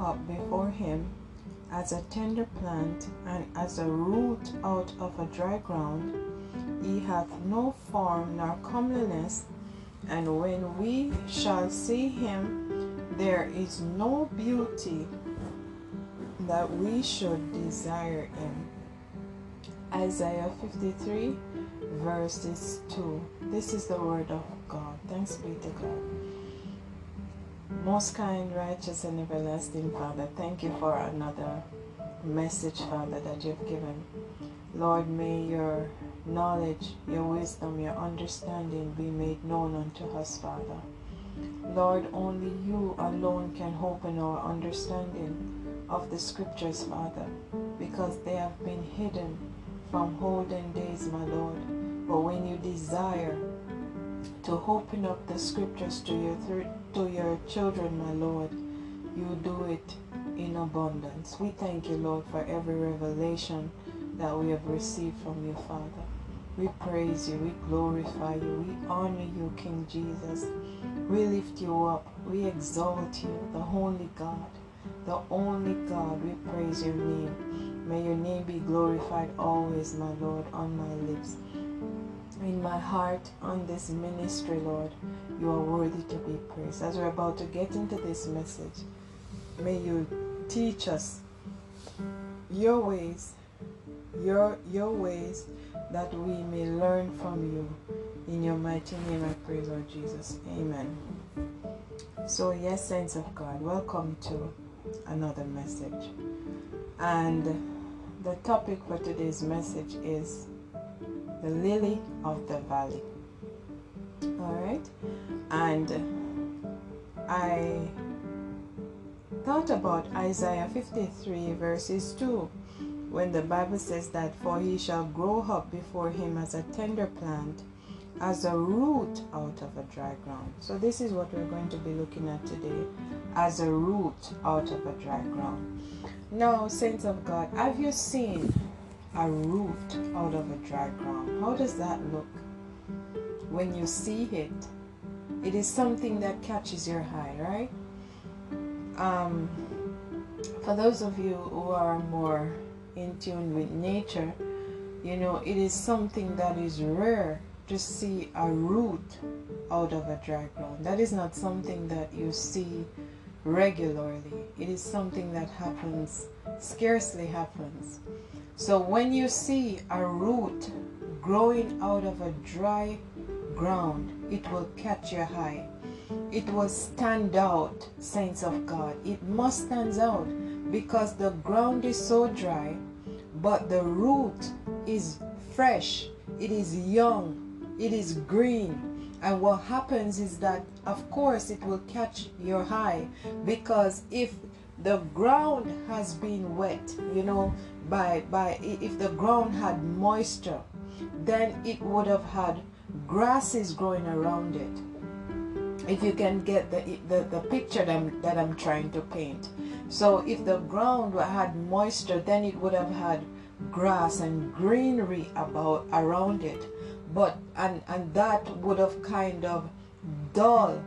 up before him as a tender plant and as a root out of a dry ground. He hath no form nor comeliness, and when we shall see him, there is no beauty that we should desire him. Isaiah 53, verses 2. This is the word of God. Thanks be to God. Most kind, righteous, and everlasting Father, thank you for another message, Father, that you've given. Lord, may your knowledge, your wisdom, your understanding be made known unto us, Father. Lord, only you alone can open our understanding of the scriptures, Father, because they have been hidden from olden days, my Lord. But when you desire to open up the scriptures to your to your children, my Lord, you do it in abundance. We thank you, Lord, for every revelation that we have received from you, Father. We praise you, we glorify you, we honor you, King Jesus. We lift you up, we exalt you, the only God, the only God. We praise your name. May your name be glorified always, my Lord, on my lips. In my heart, on this ministry, Lord, you are worthy to be praised. As we're about to get into this message, may you teach us your ways, your your ways, that we may learn from you. In your mighty name I pray, Lord Jesus. Amen. So yes, saints of God, welcome to another message. And the topic for today's message is the lily of the valley. Alright? And I thought about Isaiah 53 verses 2 when the Bible says that for he shall grow up before him as a tender plant as a root out of a dry ground. So this is what we're going to be looking at today as a root out of a dry ground. Now, saints of God, have you seen a root out of a dry ground? How does that look? When you see it, it is something that catches your eye, right? Um, for those of you who are more in tune with nature, you know, it is something that is rare to see a root out of a dry ground. That is not something that you see regularly. It is something that happens, scarcely happens. So when you see a root growing out of a dry ground, it will catch your eye. It will stand out, saints of God. It must stand out because the ground is so dry, but the root is fresh, it is young, it is green. And what happens is that, of course, it will catch your eye because if the ground has been wet, you know, by by if the ground had moisture, then it would have had grasses growing around it. If you can get the the, the picture that I'm, that I'm trying to paint. So if the ground had moisture, then it would have had grass and greenery about around it but and and that would have kind of dull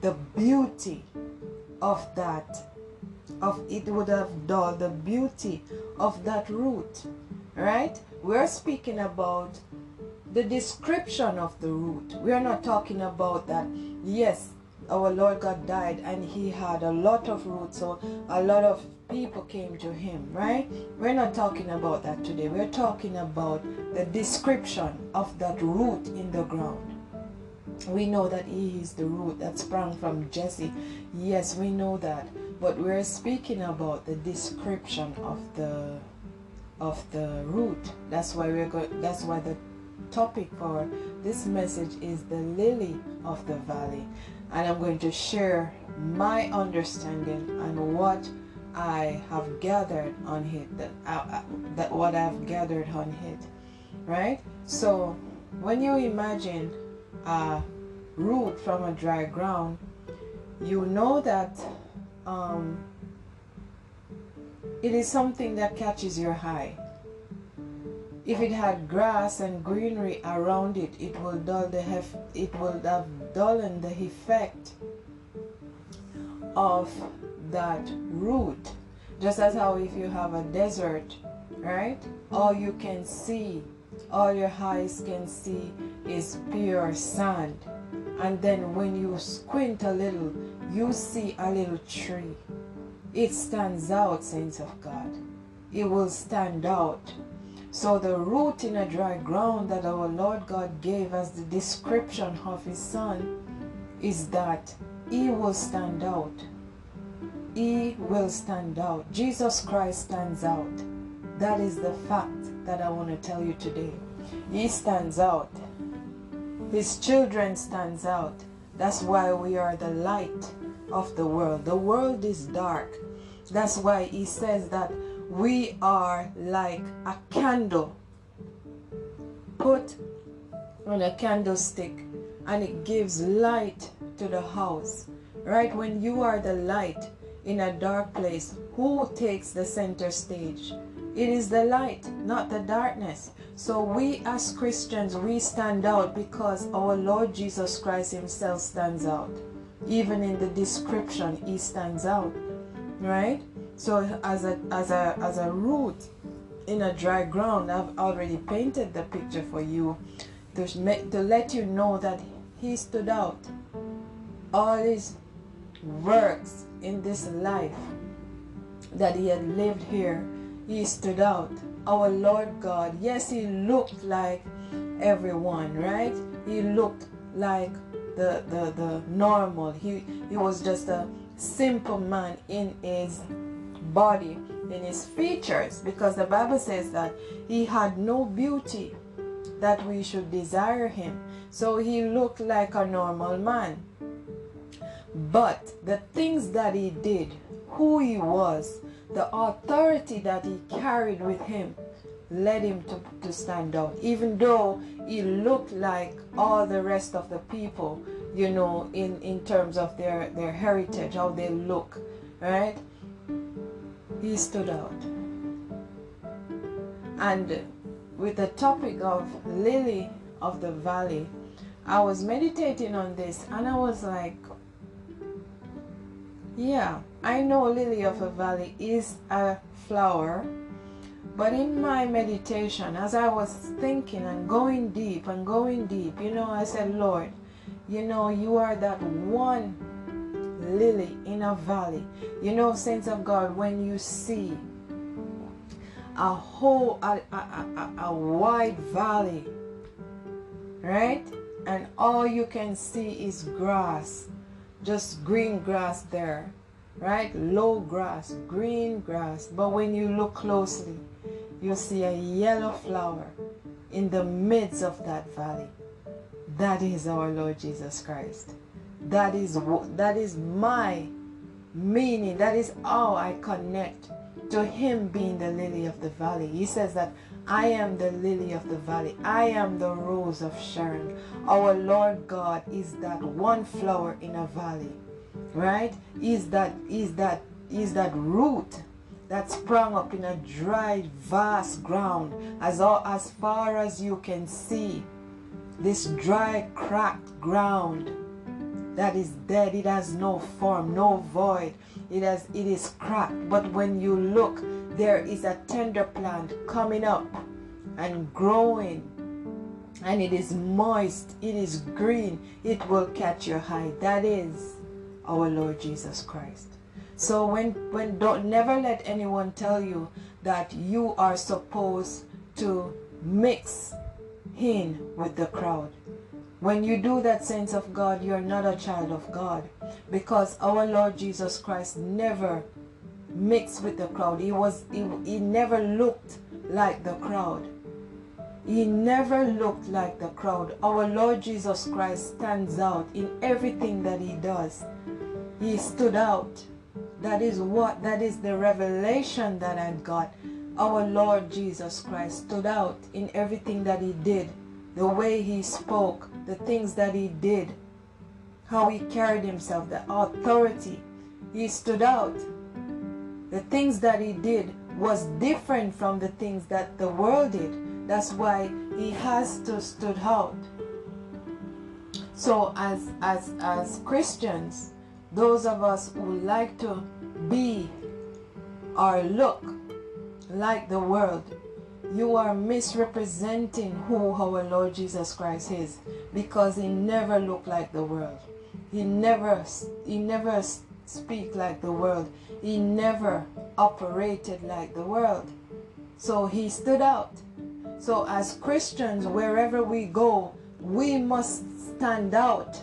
the beauty of that of it would have dulled the beauty of that root right we're speaking about the description of the root we're not talking about that yes our lord god died and he had a lot of roots so a lot of people came to him, right? We're not talking about that today. We're talking about the description of that root in the ground. We know that he is the root that sprang from Jesse. Yes, we know that. But we're speaking about the description of the of the root. That's why we're that's why the topic for this message is the lily of the valley. And I'm going to share my understanding and what I have gathered on it, that, uh, that what I've gathered on it, right? So when you imagine a root from a dry ground, you know that um, it is something that catches your eye. If it had grass and greenery around it, it will dull the hef- it will have the effect of that root. Just as how if you have a desert, right? All you can see, all your eyes can see is pure sand. And then when you squint a little, you see a little tree. It stands out, saints of God. It will stand out. So the root in a dry ground that our Lord God gave as the description of his son is that he will stand out. He will stand out. Jesus Christ stands out. That is the fact that I want to tell you today. He stands out. His children stands out. That's why we are the light of the world. The world is dark. That's why he says that we are like a candle put on a candlestick and it gives light to the house. Right? When you are the light in a dark place, who takes the center stage? It is the light, not the darkness. So we as Christians, we stand out because our Lord Jesus Christ himself stands out. Even in the description, he stands out. Right? So as a as a as a root in a dry ground, I've already painted the picture for you to, to let you know that he stood out. All his works in this life that he had lived here, he stood out. Our Lord God, yes, he looked like everyone, right? He looked like the the, the normal. He he was just a simple man in his body, in his features, because the Bible says that he had no beauty that we should desire him. So he looked like a normal man. But the things that he did, who he was, the authority that he carried with him, led him to, to stand out. Even though he looked like all the rest of the people, you know, in, in terms of their, their heritage, how they look, right? He stood out. And with the topic of lily of the valley, I was meditating on this and I was like, yeah, I know lily of the valley is a flower, but in my meditation, as I was thinking and going deep and going deep, you know, I said, Lord, you know, you are that one lily in a valley. You know, saints of God, when you see a whole, a, a, a, a wide valley, right? and all you can see is grass, just green grass there, right? Low grass, green grass. But when you look closely, you see a yellow flower in the midst of that valley. That is our Lord Jesus Christ. That is that is my meaning. That is how I connect to him being the lily of the valley. He says that I am the lily of the valley. I am the rose of Sharon. Our Lord God is that one flower in a valley. Right? Is that is that is that root that sprung up in a dry, vast ground as all, as far as you can see. This dry, cracked ground that is dead. It has no form, no void. It has it is cracked. But when you look, there is a tender plant coming up and growing. And it is moist, it is green, it will catch your eye. That is our Lord Jesus Christ. So when when don't never let anyone tell you that you are supposed to mix in with the crowd. When you do that, saints of God, you're not a child of God. Because our Lord Jesus Christ never mixed with the crowd. He was he, he never looked like the crowd. He never looked like the crowd. Our Lord Jesus Christ stands out in everything that he does. He stood out. That is what that is the revelation that I got. Our Lord Jesus Christ stood out in everything that he did. The way he spoke, the things that he did, how he carried himself, the authority. He stood out. The things that he did was different from the things that the world did. That's why he has to stood out. So as as as Christians, those of us who like to be or look like the world, you are misrepresenting who our Lord Jesus Christ is because he never looked like the world. He never he never speak like the world. He never operated like the world. So he stood out. So as Christians wherever we go, we must stand out.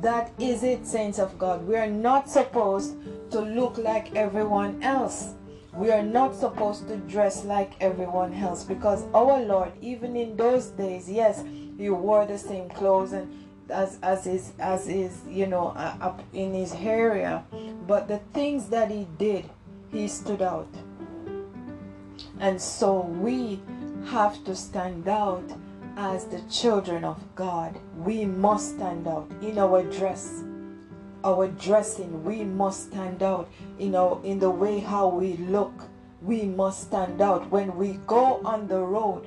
That is it saints of God. We are not supposed to look like everyone else we are not supposed to dress like everyone else because our Lord, even in those days, yes, he wore the same clothes and as as is as is you know uh, up in his area, but the things that he did, he stood out. And so we have to stand out as the children of God. We must stand out in our dress. Our dressing we must stand out. You know in the way how we look we must stand out. When we go on the road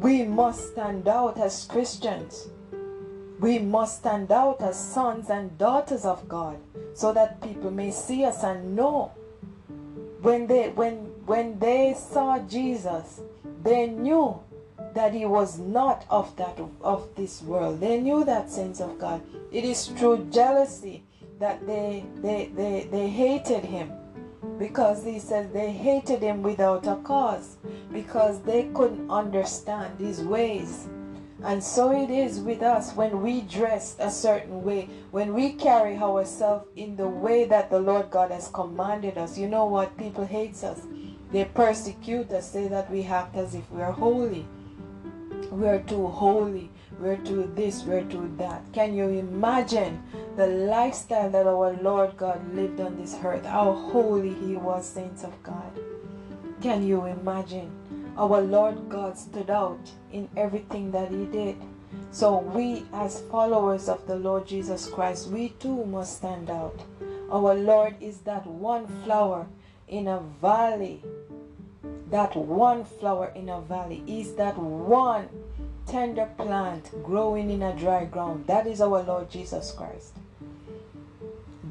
we must stand out as christians. We must stand out as sons and daughters of god so that people may see us and know. When they when when they saw jesus they knew that he was not of that of this world. They knew that sense of God. It is through jealousy that they they they, they hated him. Because he says they hated him without a cause. Because they couldn't understand his ways. And so it is with us when we dress a certain way, when we carry ourselves in the way that the Lord God has commanded us. You know what? People hate us. They persecute us, say that we act as if we are holy we're too holy, we're too this, we're too that. Can you imagine the lifestyle that our Lord God lived on this earth? How holy He was, saints of God. Can you imagine? Our Lord God stood out in everything that He did. So we, as followers of the Lord Jesus Christ, we too must stand out. Our Lord is that one flower in a valley that one flower in a valley is that one tender plant growing in a dry ground. That is our Lord Jesus Christ.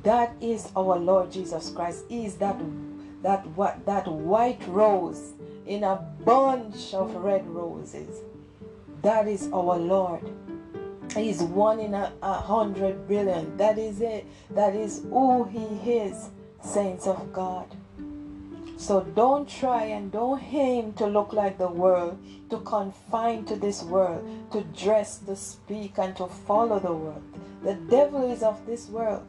That is our Lord Jesus Christ. Is that that what that white rose in a bunch of red roses. That is our Lord. He's one in a, a hundred billion. That is it. That is who he is, saints of God. So don't try and don't aim to look like the world, to confine to this world, to dress, to speak, and to follow the world. The devil is of this world.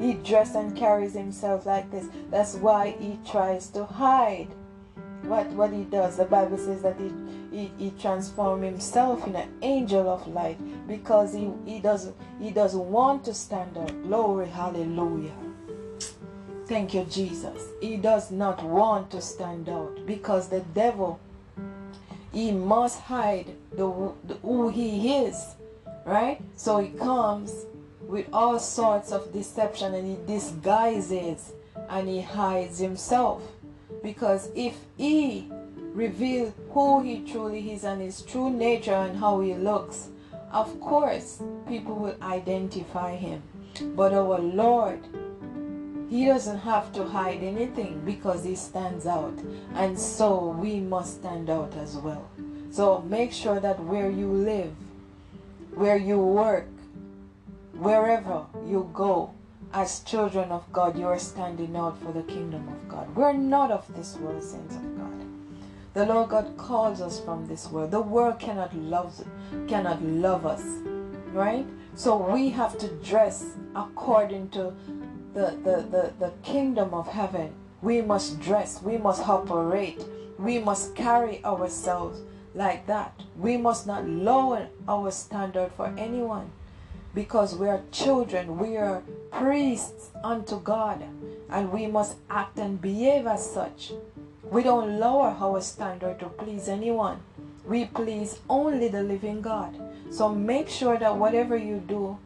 He dresses and carries himself like this. That's why he tries to hide what, what he does. The Bible says that he, he, he transforms himself in an angel of light because he, he, doesn't, he doesn't want to stand up. Glory, hallelujah. Thank you, Jesus. He does not want to stand out because the devil, he must hide the, the, who he is, right? So he comes with all sorts of deception and he disguises and he hides himself. Because if he reveal who he truly is and his true nature and how he looks, of course, people will identify him. But our Lord he doesn't have to hide anything because he stands out. And so we must stand out as well. So make sure that where you live, where you work, wherever you go, as children of God, you are standing out for the kingdom of God. We're not of this world, saints of God. The Lord God calls us from this world. The world cannot love cannot love us. Right? So we have to dress according to the, the, the, the kingdom of heaven, we must dress, we must operate, we must carry ourselves like that. We must not lower our standard for anyone because we are children, we are priests unto God, and we must act and behave as such. We don't lower our standard to please anyone. We please only the living God. So make sure that whatever you do,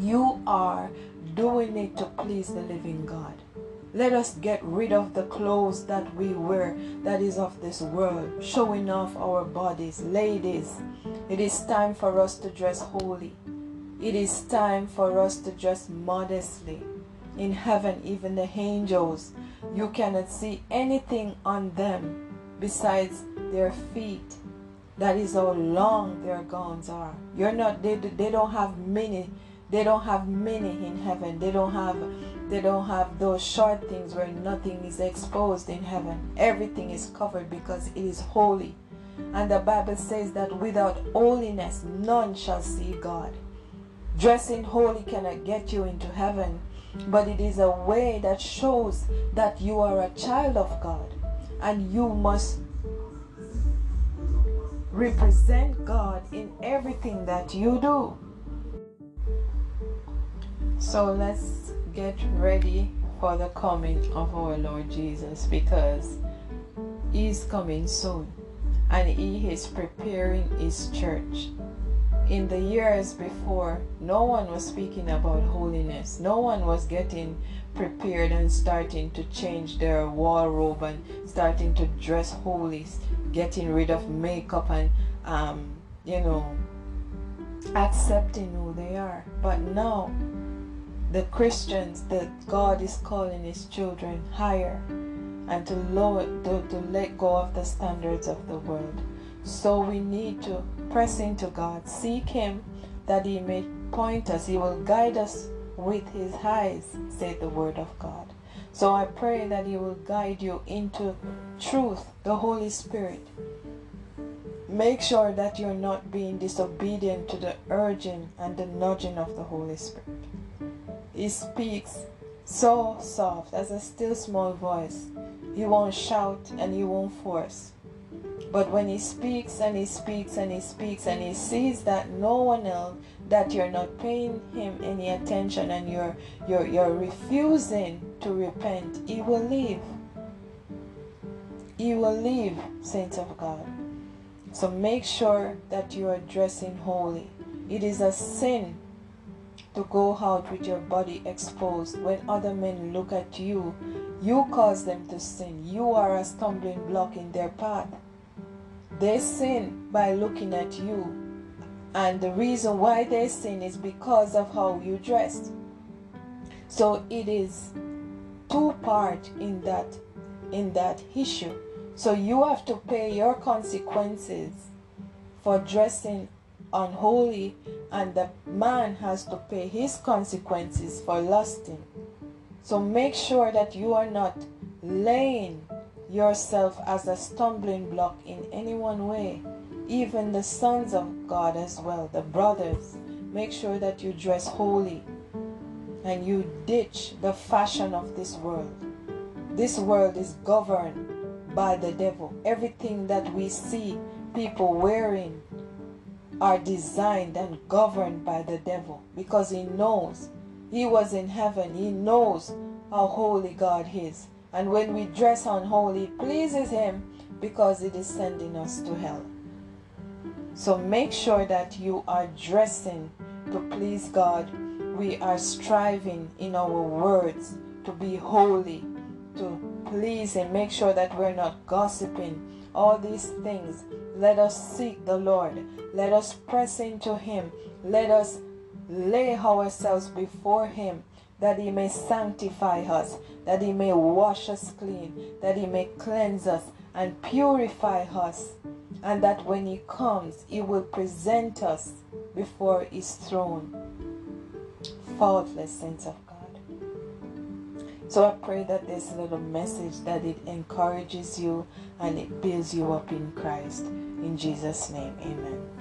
you are doing it to please the living God. Let us get rid of the clothes that we wear that is of this world, showing off our bodies. Ladies, it is time for us to dress holy. It is time for us to dress modestly. in heaven, even the angels, you cannot see anything on them besides their feet. That is how long their gowns are. You're not they, they don't have many they don't have many in heaven. They don't have they don't have those short things where nothing is exposed in heaven. Everything is covered because it is holy. And the Bible says that without holiness none shall see God. Dressing holy cannot get you into heaven, but it is a way that shows that you are a child of God and you must represent God in everything that you do. So let's get ready for the coming of our Lord Jesus because He's coming soon and He is preparing His church in the years before, no one was speaking about holiness. No one was getting prepared and starting to change their wardrobe and starting to dress holy, getting rid of makeup and, um, you know, accepting who they are. But now, the Christians that God is calling His children higher and to lower, to, to let go of the standards of the world. So we need to press into God, seek Him that He may point us, He will guide us with His eyes, said the Word of God. So I pray that He will guide you into truth, the Holy Spirit. Make sure that you're not being disobedient to the urging and the nudging of the Holy Spirit. He speaks so soft as a still small voice. He won't shout and he won't force. But when he speaks and he speaks and he speaks and he sees that no one else, that you're not paying him any attention and you're you're you're refusing to repent, he will leave. He will leave, saints of God. So make sure that you are dressing holy. It is a sin to go out with your body exposed when other men look at you. You cause them to sin. You are a stumbling block in their path. They sin by looking at you. And the reason why they sin is because of how you dressed. So it is two part in that in that issue. So you have to pay your consequences for dressing unholy and the man has to pay his consequences for lusting. So make sure that you are not laying yourself as a stumbling block in any one way. Even the sons of God as well, the brothers. Make sure that you dress holy and you ditch the fashion of this world. This world is governed by the devil. Everything that we see people wearing are designed and governed by the devil because he knows he was in heaven. He knows how holy God is. And when we dress unholy, it pleases Him because it is sending us to hell. So make sure that you are dressing to please God. We are striving in our words to be holy, to please Him. Make sure that we're not gossiping. All these things. Let us seek the Lord. Let us press into Him. Let us lay ourselves before Him that he may sanctify us, that he may wash us clean, that he may cleanse us and purify us, and that when he comes, he will present us before his throne, faultless saints of God. So I pray that this little message that it encourages you and it builds you up in Christ. In Jesus' name, amen.